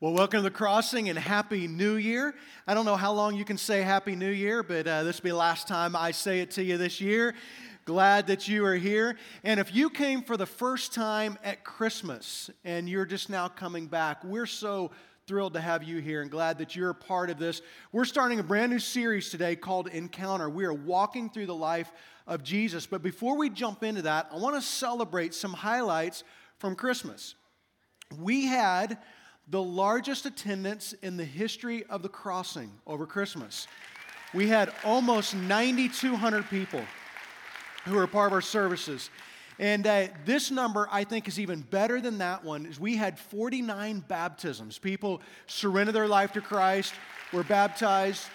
Well, welcome to the crossing and Happy New Year. I don't know how long you can say Happy New Year, but uh, this will be the last time I say it to you this year. Glad that you are here. And if you came for the first time at Christmas and you're just now coming back, we're so thrilled to have you here and glad that you're a part of this. We're starting a brand new series today called Encounter. We are walking through the life of Jesus. But before we jump into that, I want to celebrate some highlights from Christmas. We had the largest attendance in the history of the crossing over Christmas. We had almost 9,200 people who were part of our services. And uh, this number, I think, is even better than that one. Is we had 49 baptisms. People surrendered their life to Christ, were baptized.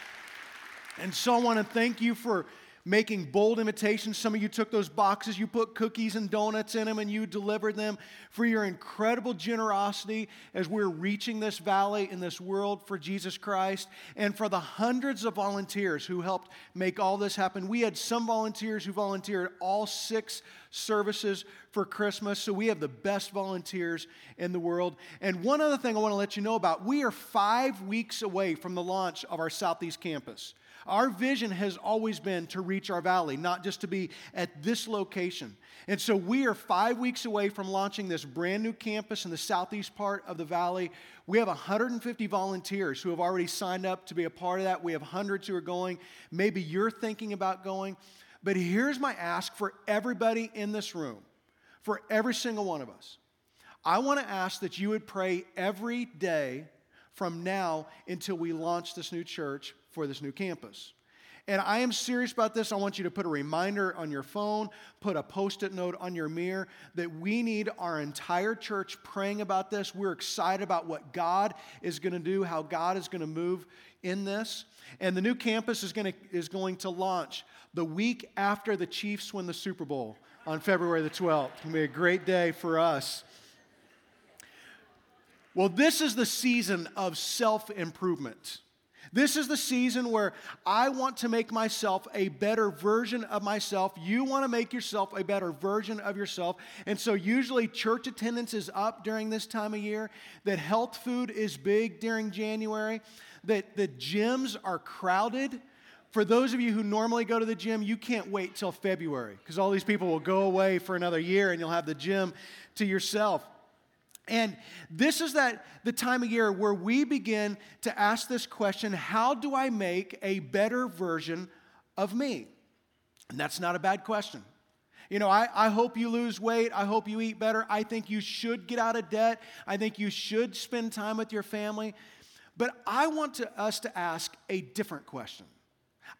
And so I want to thank you for making bold invitations. Some of you took those boxes, you put cookies and donuts in them, and you delivered them for your incredible generosity as we're reaching this valley in this world for Jesus Christ, and for the hundreds of volunteers who helped make all this happen. We had some volunteers who volunteered all six services for Christmas, so we have the best volunteers in the world. And one other thing I want to let you know about we are five weeks away from the launch of our Southeast campus. Our vision has always been to reach our valley, not just to be at this location. And so we are five weeks away from launching this brand new campus in the southeast part of the valley. We have 150 volunteers who have already signed up to be a part of that. We have hundreds who are going. Maybe you're thinking about going. But here's my ask for everybody in this room, for every single one of us. I want to ask that you would pray every day from now until we launch this new church for this new campus. And I am serious about this. I want you to put a reminder on your phone, put a post it note on your mirror that we need our entire church praying about this. We're excited about what God is going to do, how God is going to move in this. And the new campus is going to, is going to launch the week after the Chiefs win the Super Bowl on February the 12th. It's going to be a great day for us. Well, this is the season of self improvement. This is the season where I want to make myself a better version of myself. You want to make yourself a better version of yourself. And so, usually, church attendance is up during this time of year, that health food is big during January, that the gyms are crowded. For those of you who normally go to the gym, you can't wait till February because all these people will go away for another year and you'll have the gym to yourself. And this is that the time of year where we begin to ask this question, how do I make a better version of me? And that's not a bad question. You know, I, I hope you lose weight. I hope you eat better. I think you should get out of debt. I think you should spend time with your family. But I want to, us to ask a different question.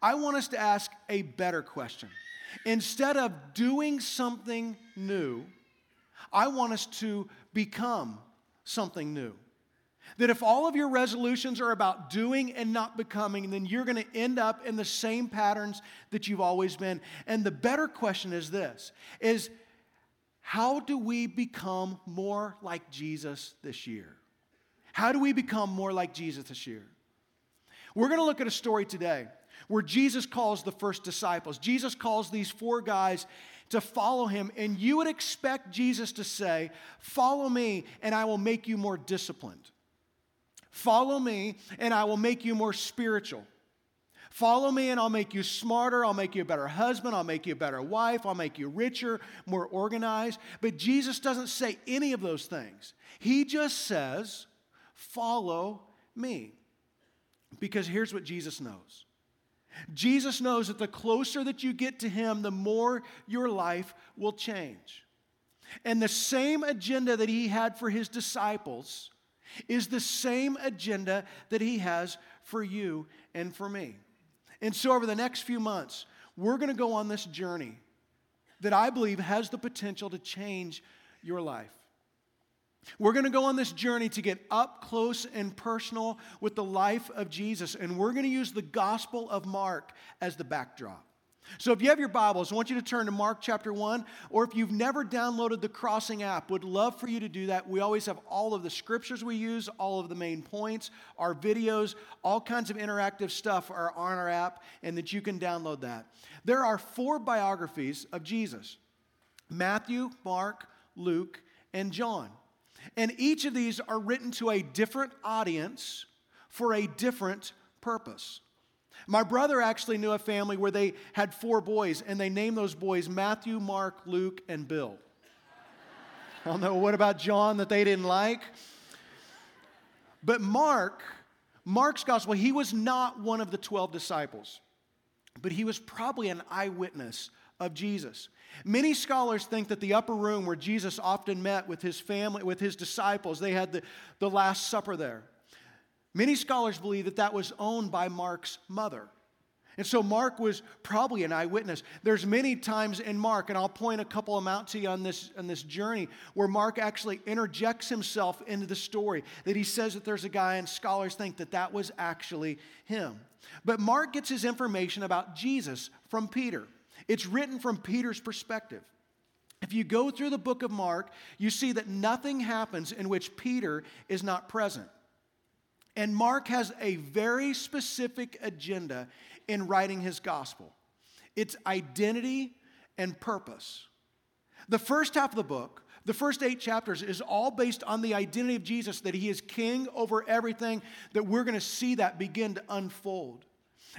I want us to ask a better question. Instead of doing something new, I want us to become something new. That if all of your resolutions are about doing and not becoming, then you're going to end up in the same patterns that you've always been. And the better question is this is how do we become more like Jesus this year? How do we become more like Jesus this year? We're going to look at a story today where Jesus calls the first disciples. Jesus calls these four guys to follow him, and you would expect Jesus to say, Follow me, and I will make you more disciplined. Follow me, and I will make you more spiritual. Follow me, and I'll make you smarter. I'll make you a better husband. I'll make you a better wife. I'll make you richer, more organized. But Jesus doesn't say any of those things. He just says, Follow me. Because here's what Jesus knows Jesus knows that the closer that you get to Him, the more your life will change. And the same agenda that He had for His disciples is the same agenda that He has for you and for me. And so, over the next few months, we're going to go on this journey that I believe has the potential to change your life. We're going to go on this journey to get up close and personal with the life of Jesus, and we're going to use the Gospel of Mark as the backdrop. So if you have your Bibles, I want you to turn to Mark chapter 1, or if you've never downloaded the Crossing app, would love for you to do that. We always have all of the scriptures we use, all of the main points, our videos, all kinds of interactive stuff are on our app, and that you can download that. There are four biographies of Jesus Matthew, Mark, Luke, and John. And each of these are written to a different audience for a different purpose. My brother actually knew a family where they had four boys, and they named those boys Matthew, Mark, Luke, and Bill. I don't know what about John that they didn't like. But Mark, Mark's gospel, he was not one of the 12 disciples, but he was probably an eyewitness of Jesus. Many scholars think that the upper room where Jesus often met with his family, with his disciples, they had the, the Last Supper there. Many scholars believe that that was owned by Mark's mother. And so Mark was probably an eyewitness. There's many times in Mark, and I'll point a couple of them out to you on this, on this journey, where Mark actually interjects himself into the story. That he says that there's a guy, and scholars think that that was actually him. But Mark gets his information about Jesus from Peter. It's written from Peter's perspective. If you go through the book of Mark, you see that nothing happens in which Peter is not present. And Mark has a very specific agenda in writing his gospel it's identity and purpose. The first half of the book, the first eight chapters, is all based on the identity of Jesus, that he is king over everything, that we're going to see that begin to unfold.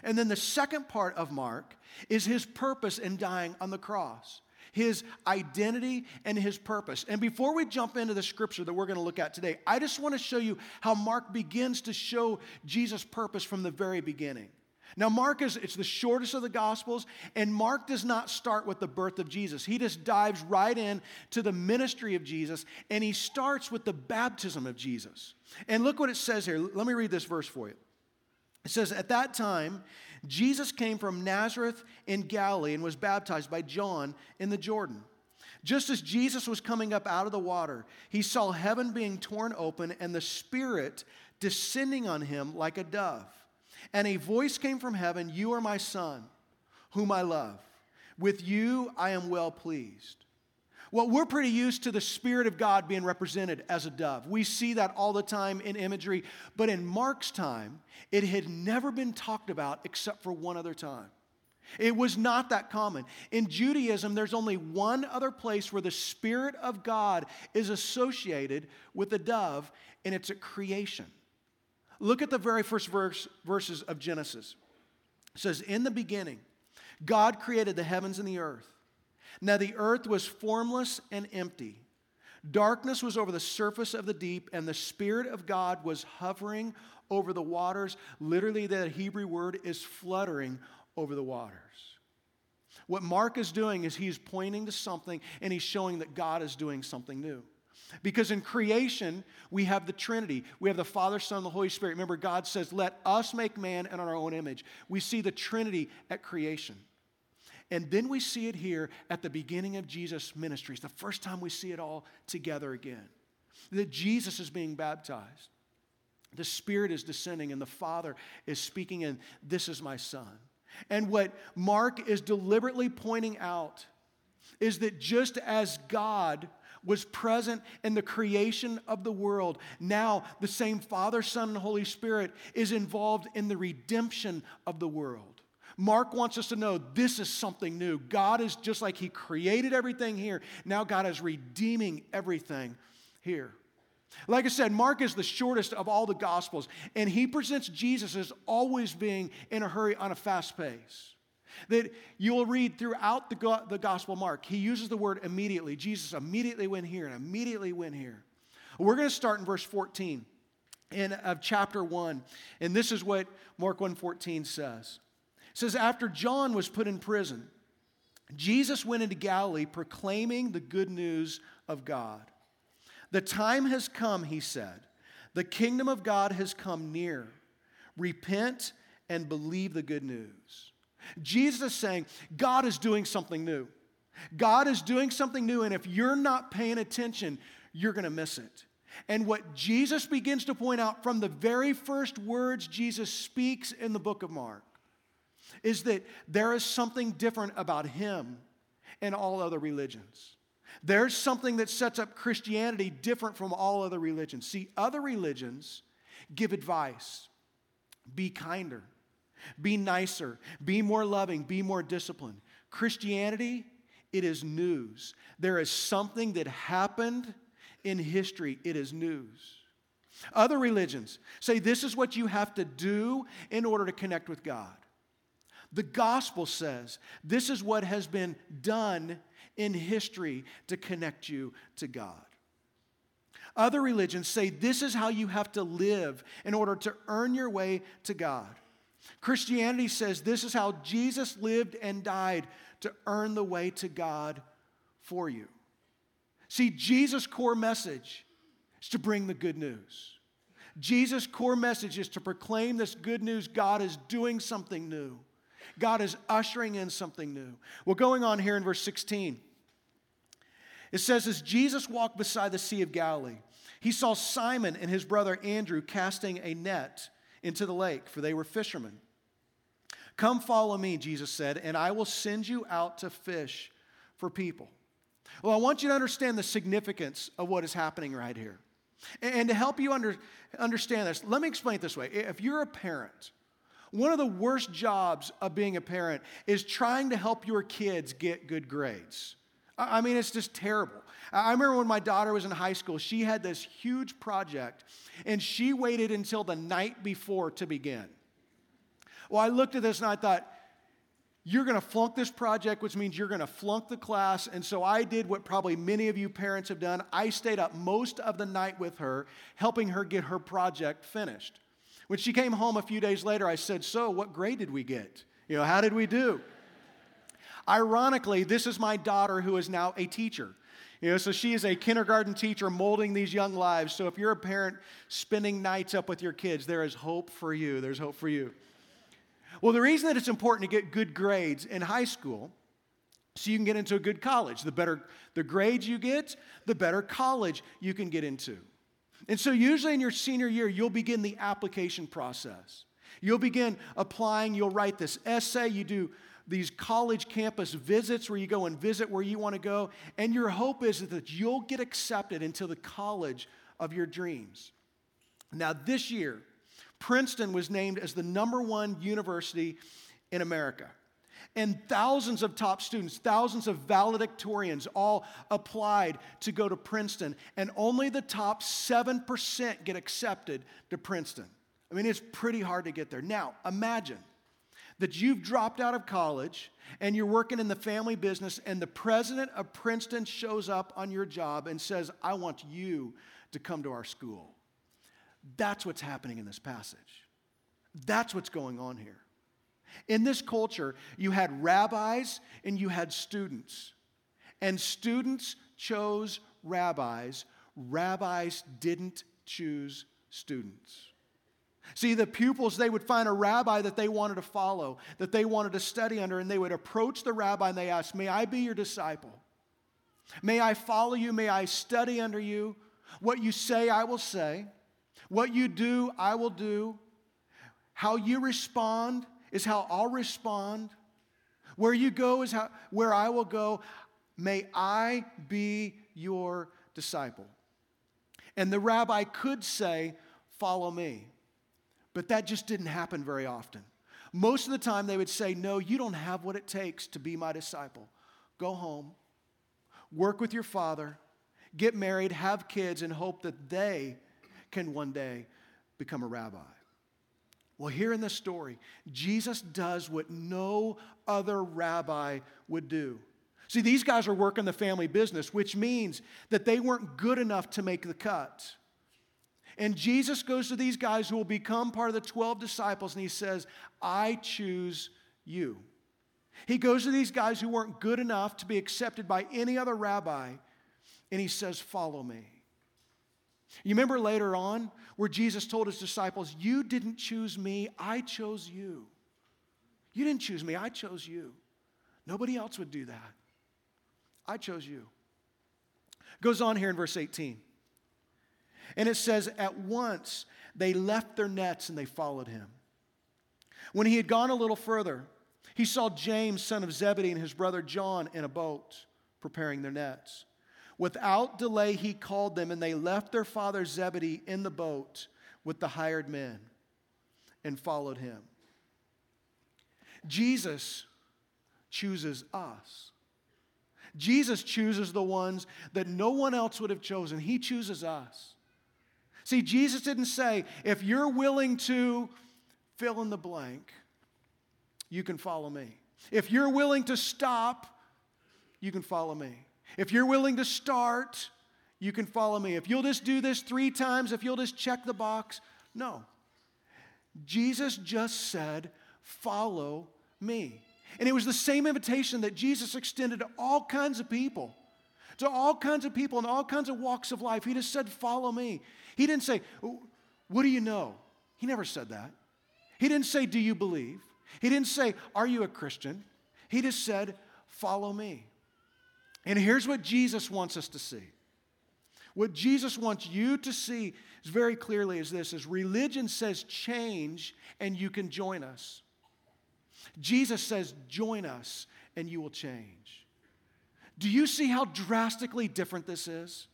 And then the second part of Mark is his purpose in dying on the cross his identity and his purpose. And before we jump into the scripture that we're going to look at today, I just want to show you how Mark begins to show Jesus' purpose from the very beginning. Now, Mark is it's the shortest of the gospels, and Mark does not start with the birth of Jesus. He just dives right in to the ministry of Jesus, and he starts with the baptism of Jesus. And look what it says here. Let me read this verse for you. It says, At that time, Jesus came from Nazareth in Galilee and was baptized by John in the Jordan. Just as Jesus was coming up out of the water, he saw heaven being torn open and the Spirit descending on him like a dove. And a voice came from heaven You are my Son, whom I love. With you I am well pleased. Well, we're pretty used to the Spirit of God being represented as a dove. We see that all the time in imagery. But in Mark's time, it had never been talked about except for one other time. It was not that common. In Judaism, there's only one other place where the Spirit of God is associated with a dove, and it's at creation. Look at the very first verse, verses of Genesis. It says, In the beginning, God created the heavens and the earth. Now the earth was formless and empty. Darkness was over the surface of the deep, and the Spirit of God was hovering over the waters. Literally, that Hebrew word is fluttering over the waters. What Mark is doing is he's pointing to something and he's showing that God is doing something new. Because in creation, we have the Trinity. We have the Father, Son, and the Holy Spirit. Remember, God says, Let us make man in our own image. We see the Trinity at creation. And then we see it here at the beginning of Jesus' ministry. It's the first time we see it all together again. That Jesus is being baptized. The Spirit is descending, and the Father is speaking, and this is my Son. And what Mark is deliberately pointing out is that just as God was present in the creation of the world, now the same Father, Son, and Holy Spirit is involved in the redemption of the world. Mark wants us to know this is something new. God is just like He created everything here. Now God is redeeming everything here. Like I said, Mark is the shortest of all the Gospels, and he presents Jesus as always being in a hurry on a fast pace. That you will read throughout the, the Gospel Mark, he uses the word immediately. Jesus immediately went here and immediately went here. We're going to start in verse 14 in, of chapter 1, and this is what Mark 1.14 says. It says, After John was put in prison, Jesus went into Galilee proclaiming the good news of God. The time has come, he said. The kingdom of God has come near. Repent and believe the good news. Jesus saying, God is doing something new. God is doing something new, and if you're not paying attention, you're going to miss it. And what Jesus begins to point out from the very first words Jesus speaks in the book of Mark is that there is something different about him and all other religions. There's something that sets up Christianity different from all other religions. See, other religions give advice be kinder, be nicer, be more loving, be more disciplined. Christianity, it is news. There is something that happened in history, it is news. Other religions say this is what you have to do in order to connect with God. The gospel says this is what has been done in history to connect you to God. Other religions say this is how you have to live in order to earn your way to God. Christianity says this is how Jesus lived and died to earn the way to God for you. See, Jesus' core message is to bring the good news. Jesus' core message is to proclaim this good news God is doing something new. God is ushering in something new. Well, going on here in verse 16, it says, As Jesus walked beside the Sea of Galilee, he saw Simon and his brother Andrew casting a net into the lake, for they were fishermen. Come follow me, Jesus said, and I will send you out to fish for people. Well, I want you to understand the significance of what is happening right here. And to help you under, understand this, let me explain it this way. If you're a parent, one of the worst jobs of being a parent is trying to help your kids get good grades. I mean, it's just terrible. I remember when my daughter was in high school, she had this huge project, and she waited until the night before to begin. Well, I looked at this and I thought, you're going to flunk this project, which means you're going to flunk the class. And so I did what probably many of you parents have done. I stayed up most of the night with her, helping her get her project finished. When she came home a few days later, I said, So, what grade did we get? You know, how did we do? Ironically, this is my daughter who is now a teacher. You know, so she is a kindergarten teacher molding these young lives. So if you're a parent spending nights up with your kids, there is hope for you. There's hope for you. Well, the reason that it's important to get good grades in high school so you can get into a good college. The better the grades you get, the better college you can get into. And so, usually in your senior year, you'll begin the application process. You'll begin applying, you'll write this essay, you do these college campus visits where you go and visit where you want to go. And your hope is that you'll get accepted into the college of your dreams. Now, this year, Princeton was named as the number one university in America. And thousands of top students, thousands of valedictorians all applied to go to Princeton. And only the top 7% get accepted to Princeton. I mean, it's pretty hard to get there. Now, imagine that you've dropped out of college and you're working in the family business, and the president of Princeton shows up on your job and says, I want you to come to our school. That's what's happening in this passage. That's what's going on here. In this culture, you had rabbis and you had students. And students chose rabbis, rabbis didn't choose students. See, the pupils, they would find a rabbi that they wanted to follow, that they wanted to study under, and they would approach the rabbi and they asked, May I be your disciple? May I follow you? May I study under you? What you say, I will say. What you do, I will do. How you respond is how I'll respond. Where you go is how, where I will go. May I be your disciple. And the rabbi could say, Follow me. But that just didn't happen very often. Most of the time, they would say, No, you don't have what it takes to be my disciple. Go home, work with your father, get married, have kids, and hope that they can one day become a rabbi. Well, here in this story, Jesus does what no other rabbi would do. See, these guys are working the family business, which means that they weren't good enough to make the cut. And Jesus goes to these guys who will become part of the 12 disciples and he says, I choose you. He goes to these guys who weren't good enough to be accepted by any other rabbi and he says, Follow me. You remember later on where Jesus told his disciples, You didn't choose me, I chose you. You didn't choose me, I chose you. Nobody else would do that. I chose you. Goes on here in verse 18. And it says, At once they left their nets and they followed him. When he had gone a little further, he saw James, son of Zebedee, and his brother John in a boat preparing their nets. Without delay, he called them, and they left their father Zebedee in the boat with the hired men and followed him. Jesus chooses us. Jesus chooses the ones that no one else would have chosen. He chooses us. See, Jesus didn't say, if you're willing to fill in the blank, you can follow me. If you're willing to stop, you can follow me. If you're willing to start, you can follow me. If you'll just do this three times, if you'll just check the box, no. Jesus just said, Follow me. And it was the same invitation that Jesus extended to all kinds of people, to all kinds of people in all kinds of walks of life. He just said, Follow me. He didn't say, What do you know? He never said that. He didn't say, Do you believe? He didn't say, Are you a Christian? He just said, Follow me. And here's what Jesus wants us to see. What Jesus wants you to see is very clearly is this is religion says change and you can join us. Jesus says join us and you will change. Do you see how drastically different this is?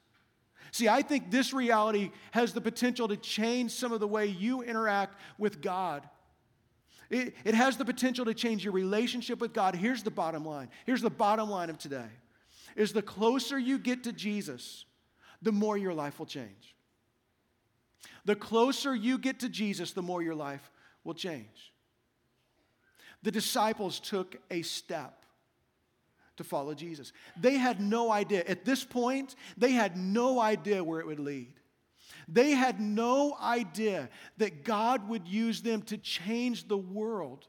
See, I think this reality has the potential to change some of the way you interact with God. It, it has the potential to change your relationship with God. Here's the bottom line. Here's the bottom line of today. Is the closer you get to Jesus, the more your life will change. The closer you get to Jesus, the more your life will change. The disciples took a step to follow Jesus. They had no idea. At this point, they had no idea where it would lead. They had no idea that God would use them to change the world.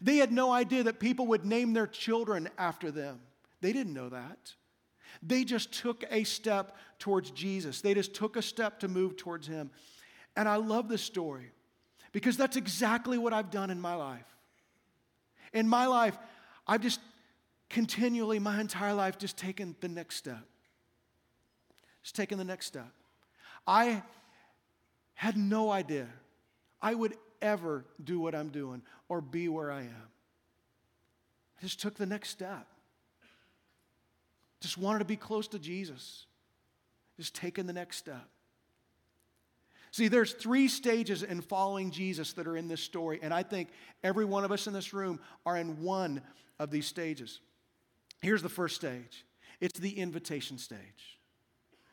They had no idea that people would name their children after them. They didn't know that. They just took a step towards Jesus. They just took a step to move towards Him. And I love this story because that's exactly what I've done in my life. In my life, I've just continually, my entire life, just taken the next step. Just taken the next step. I had no idea I would ever do what I'm doing or be where I am. I just took the next step. Just wanted to be close to Jesus. Just taking the next step. See, there's three stages in following Jesus that are in this story, and I think every one of us in this room are in one of these stages. Here's the first stage it's the invitation stage.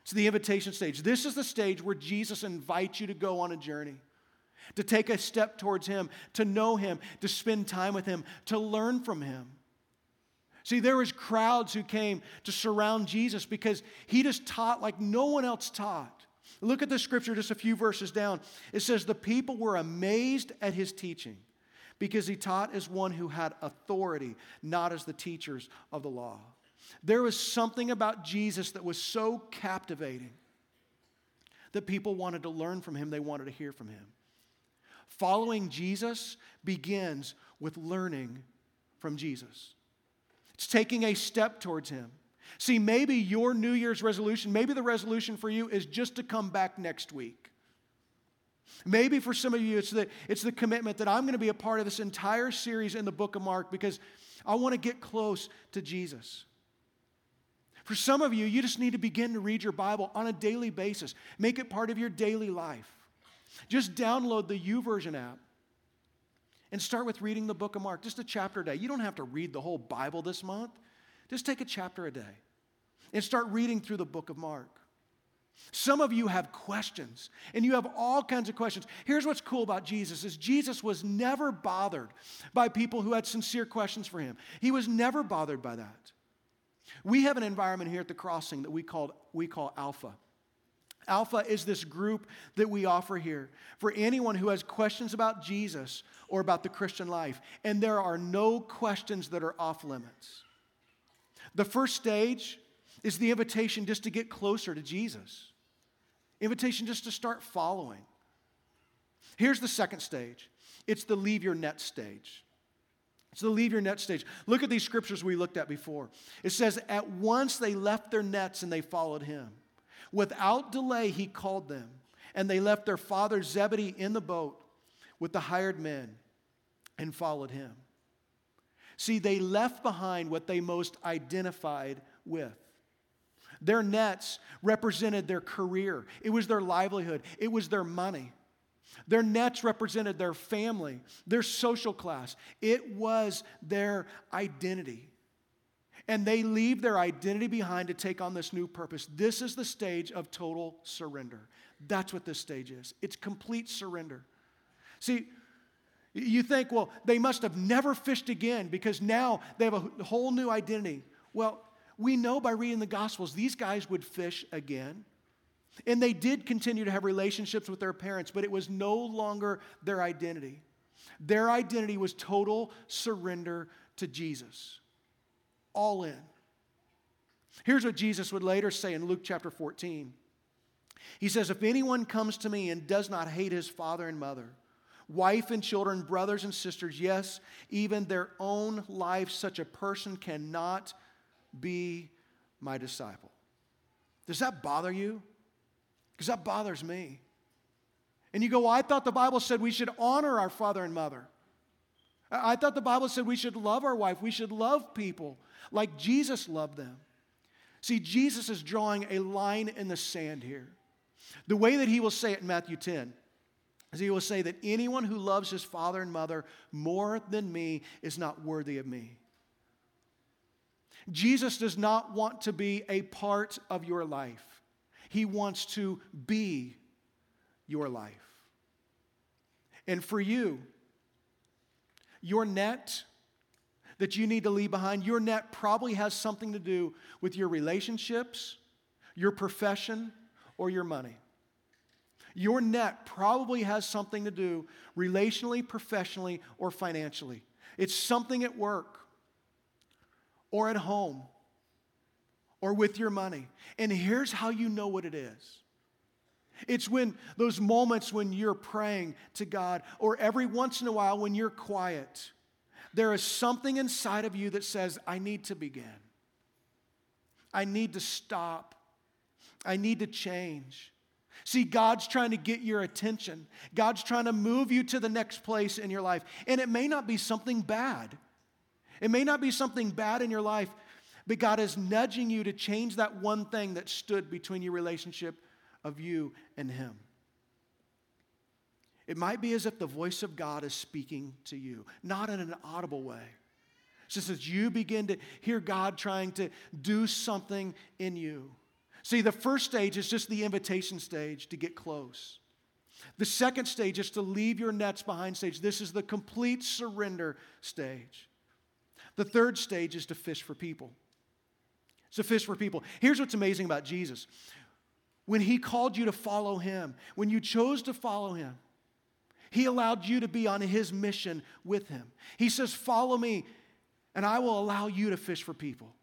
It's the invitation stage. This is the stage where Jesus invites you to go on a journey, to take a step towards Him, to know Him, to spend time with Him, to learn from Him. See, there was crowds who came to surround Jesus because he just taught like no one else taught. Look at the scripture just a few verses down. It says, The people were amazed at his teaching because he taught as one who had authority, not as the teachers of the law. There was something about Jesus that was so captivating that people wanted to learn from him, they wanted to hear from him. Following Jesus begins with learning from Jesus. It's taking a step towards him. See, maybe your New Year's resolution, maybe the resolution for you is just to come back next week. Maybe for some of you, it's the, it's the commitment that I'm going to be a part of this entire series in the book of Mark because I want to get close to Jesus. For some of you, you just need to begin to read your Bible on a daily basis. Make it part of your daily life. Just download the YouVersion app and start with reading the book of Mark, just a chapter a day. You don't have to read the whole Bible this month. Just take a chapter a day and start reading through the book of Mark. Some of you have questions and you have all kinds of questions. Here's what's cool about Jesus is Jesus was never bothered by people who had sincere questions for him. He was never bothered by that. We have an environment here at the crossing that we call, we call Alpha. Alpha is this group that we offer here for anyone who has questions about Jesus or about the Christian life. And there are no questions that are off limits. The first stage is the invitation just to get closer to Jesus, invitation just to start following. Here's the second stage it's the leave your net stage. It's the leave your net stage. Look at these scriptures we looked at before. It says, At once they left their nets and they followed him. Without delay, he called them, and they left their father Zebedee in the boat with the hired men and followed him. See, they left behind what they most identified with. Their nets represented their career, it was their livelihood, it was their money. Their nets represented their family, their social class. It was their identity. And they leave their identity behind to take on this new purpose. This is the stage of total surrender. That's what this stage is. It's complete surrender. See, you think, well, they must have never fished again because now they have a whole new identity. Well, we know by reading the Gospels, these guys would fish again. And they did continue to have relationships with their parents, but it was no longer their identity. Their identity was total surrender to Jesus, all in. Here's what Jesus would later say in Luke chapter 14. He says, If anyone comes to me and does not hate his father and mother, wife and children, brothers and sisters, yes, even their own life, such a person cannot be my disciple. Does that bother you? Because that bothers me. And you go, well, I thought the Bible said we should honor our father and mother. I thought the Bible said we should love our wife, we should love people like Jesus loved them. See, Jesus is drawing a line in the sand here. The way that he will say it in Matthew 10 is he will say that anyone who loves his father and mother more than me is not worthy of me. Jesus does not want to be a part of your life, he wants to be your life. And for you, your net that you need to leave behind, your net probably has something to do with your relationships, your profession, or your money. Your net probably has something to do relationally, professionally, or financially. It's something at work or at home or with your money. And here's how you know what it is it's when those moments when you're praying to God, or every once in a while when you're quiet, there is something inside of you that says, I need to begin. I need to stop. I need to change. See, God's trying to get your attention. God's trying to move you to the next place in your life. And it may not be something bad. It may not be something bad in your life, but God is nudging you to change that one thing that stood between your relationship of you and Him. It might be as if the voice of God is speaking to you, not in an audible way. It's just as you begin to hear God trying to do something in you. See, the first stage is just the invitation stage to get close. The second stage is to leave your nets behind stage. This is the complete surrender stage. The third stage is to fish for people. It's to fish for people. Here's what's amazing about Jesus when he called you to follow him, when you chose to follow him, he allowed you to be on his mission with him. He says, Follow me, and I will allow you to fish for people.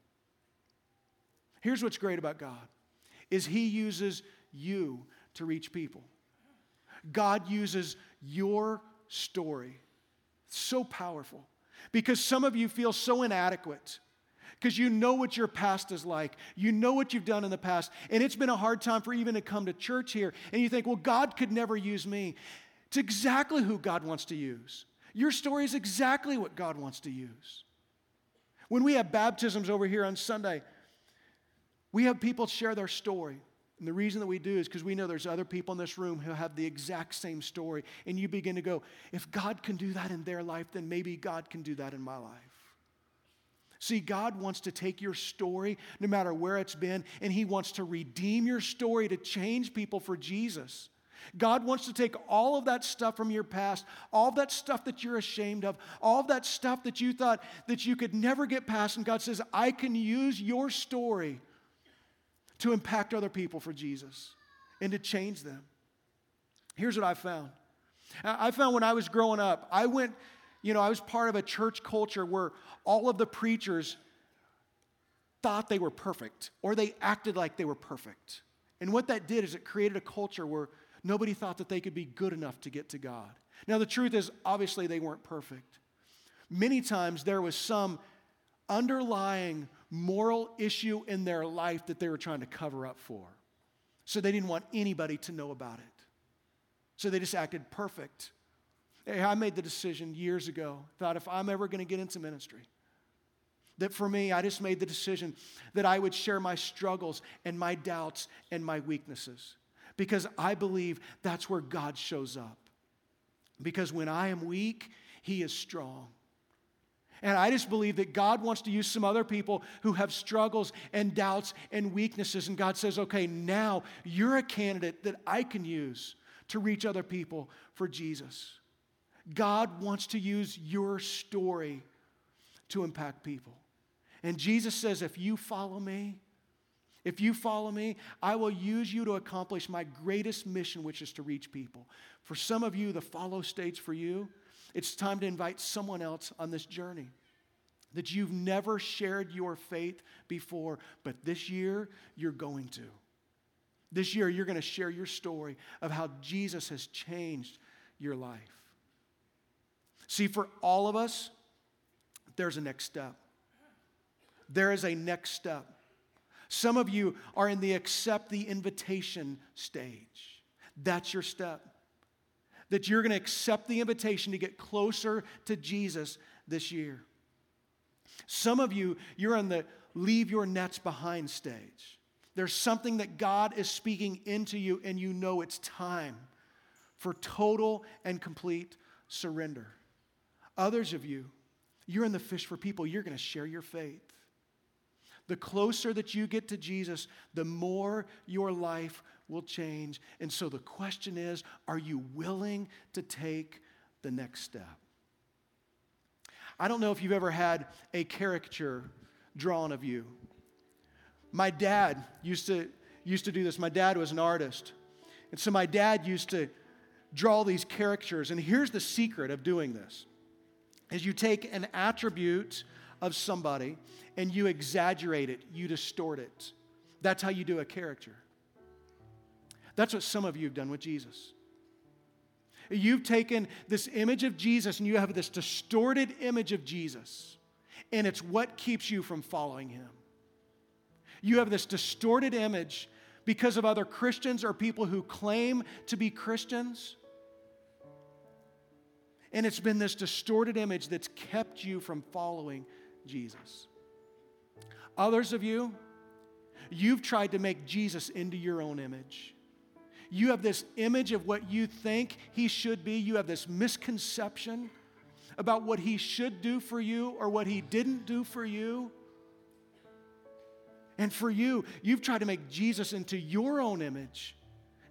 Here's what's great about God is he uses you to reach people. God uses your story. so powerful. Because some of you feel so inadequate because you know what your past is like. You know what you've done in the past. And it's been a hard time for even to come to church here. And you think, well, God could never use me. It's exactly who God wants to use. Your story is exactly what God wants to use. When we have baptisms over here on Sunday, we have people share their story. And the reason that we do is because we know there's other people in this room who have the exact same story. And you begin to go, if God can do that in their life, then maybe God can do that in my life. See, God wants to take your story, no matter where it's been, and He wants to redeem your story to change people for Jesus. God wants to take all of that stuff from your past, all that stuff that you're ashamed of, all that stuff that you thought that you could never get past, and God says, I can use your story to impact other people for Jesus and to change them. Here's what I found. I found when I was growing up, I went you know, I was part of a church culture where all of the preachers thought they were perfect or they acted like they were perfect. And what that did is it created a culture where nobody thought that they could be good enough to get to God. Now, the truth is, obviously, they weren't perfect. Many times there was some underlying moral issue in their life that they were trying to cover up for. So they didn't want anybody to know about it. So they just acted perfect. Hey, I made the decision years ago, thought if I'm ever going to get into ministry, that for me, I just made the decision that I would share my struggles and my doubts and my weaknesses because I believe that's where God shows up. Because when I am weak, He is strong. And I just believe that God wants to use some other people who have struggles and doubts and weaknesses. And God says, okay, now you're a candidate that I can use to reach other people for Jesus. God wants to use your story to impact people. And Jesus says, if you follow me, if you follow me, I will use you to accomplish my greatest mission, which is to reach people. For some of you, the follow stage for you, it's time to invite someone else on this journey that you've never shared your faith before, but this year you're going to. This year you're going to share your story of how Jesus has changed your life. See, for all of us, there's a next step. There is a next step. Some of you are in the accept the invitation stage. That's your step. That you're going to accept the invitation to get closer to Jesus this year. Some of you, you're on the leave your nets behind stage. There's something that God is speaking into you, and you know it's time for total and complete surrender. Others of you, you're in the fish for people, you're going to share your faith. The closer that you get to Jesus, the more your life will change. And so the question is are you willing to take the next step? I don't know if you've ever had a caricature drawn of you. My dad used to, used to do this. My dad was an artist. And so my dad used to draw these caricatures. And here's the secret of doing this is you take an attribute of somebody and you exaggerate it, you distort it. That's how you do a character. That's what some of you have done with Jesus. You've taken this image of Jesus and you have this distorted image of Jesus, and it's what keeps you from following him. You have this distorted image because of other Christians or people who claim to be Christians. And it's been this distorted image that's kept you from following Jesus. Others of you, you've tried to make Jesus into your own image. You have this image of what you think he should be. You have this misconception about what he should do for you or what he didn't do for you. And for you, you've tried to make Jesus into your own image.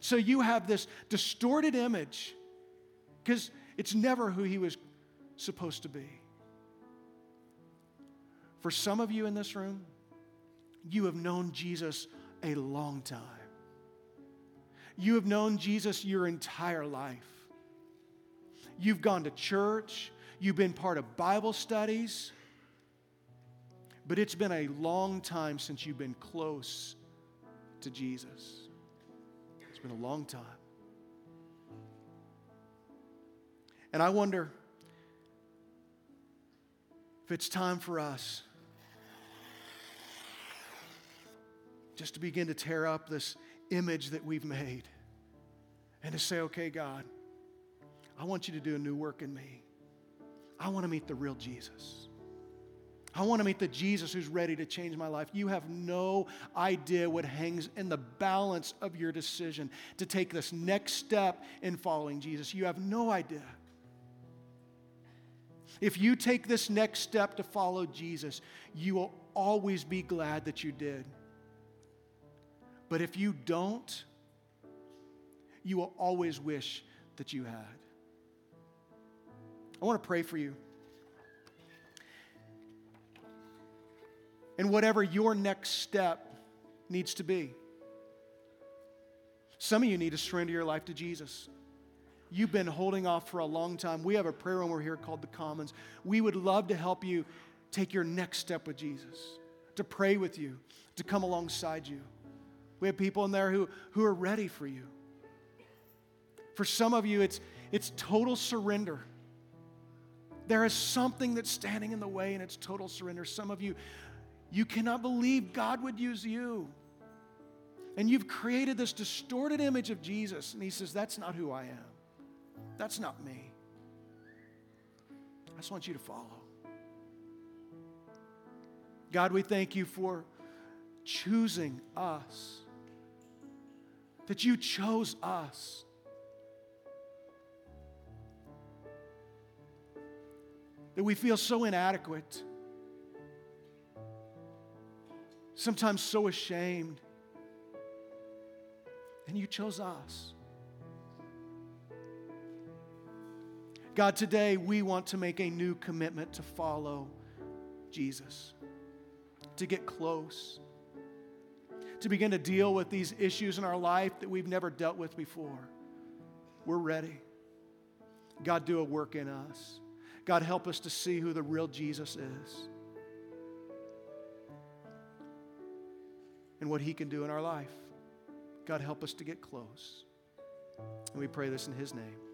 So you have this distorted image because it's never who he was supposed to be. For some of you in this room, you have known Jesus a long time. You have known Jesus your entire life. You've gone to church, you've been part of Bible studies, but it's been a long time since you've been close to Jesus. It's been a long time. And I wonder if it's time for us just to begin to tear up this image that we've made and to say, okay, God, I want you to do a new work in me. I want to meet the real Jesus. I want to meet the Jesus who's ready to change my life. You have no idea what hangs in the balance of your decision to take this next step in following Jesus. You have no idea. If you take this next step to follow Jesus, you will always be glad that you did. But if you don't, you will always wish that you had. I want to pray for you. And whatever your next step needs to be. Some of you need to surrender your life to Jesus. You've been holding off for a long time. We have a prayer room over here called the Commons. We would love to help you take your next step with Jesus, to pray with you, to come alongside you. We have people in there who, who are ready for you. For some of you, it's, it's total surrender. There is something that's standing in the way, and it's total surrender. Some of you, you cannot believe God would use you. And you've created this distorted image of Jesus, and He says, That's not who I am. That's not me. I just want you to follow. God, we thank you for choosing us that you chose us. that we feel so inadequate, sometimes so ashamed. And you chose us. God, today we want to make a new commitment to follow Jesus, to get close, to begin to deal with these issues in our life that we've never dealt with before. We're ready. God, do a work in us. God, help us to see who the real Jesus is and what he can do in our life. God, help us to get close. And we pray this in his name.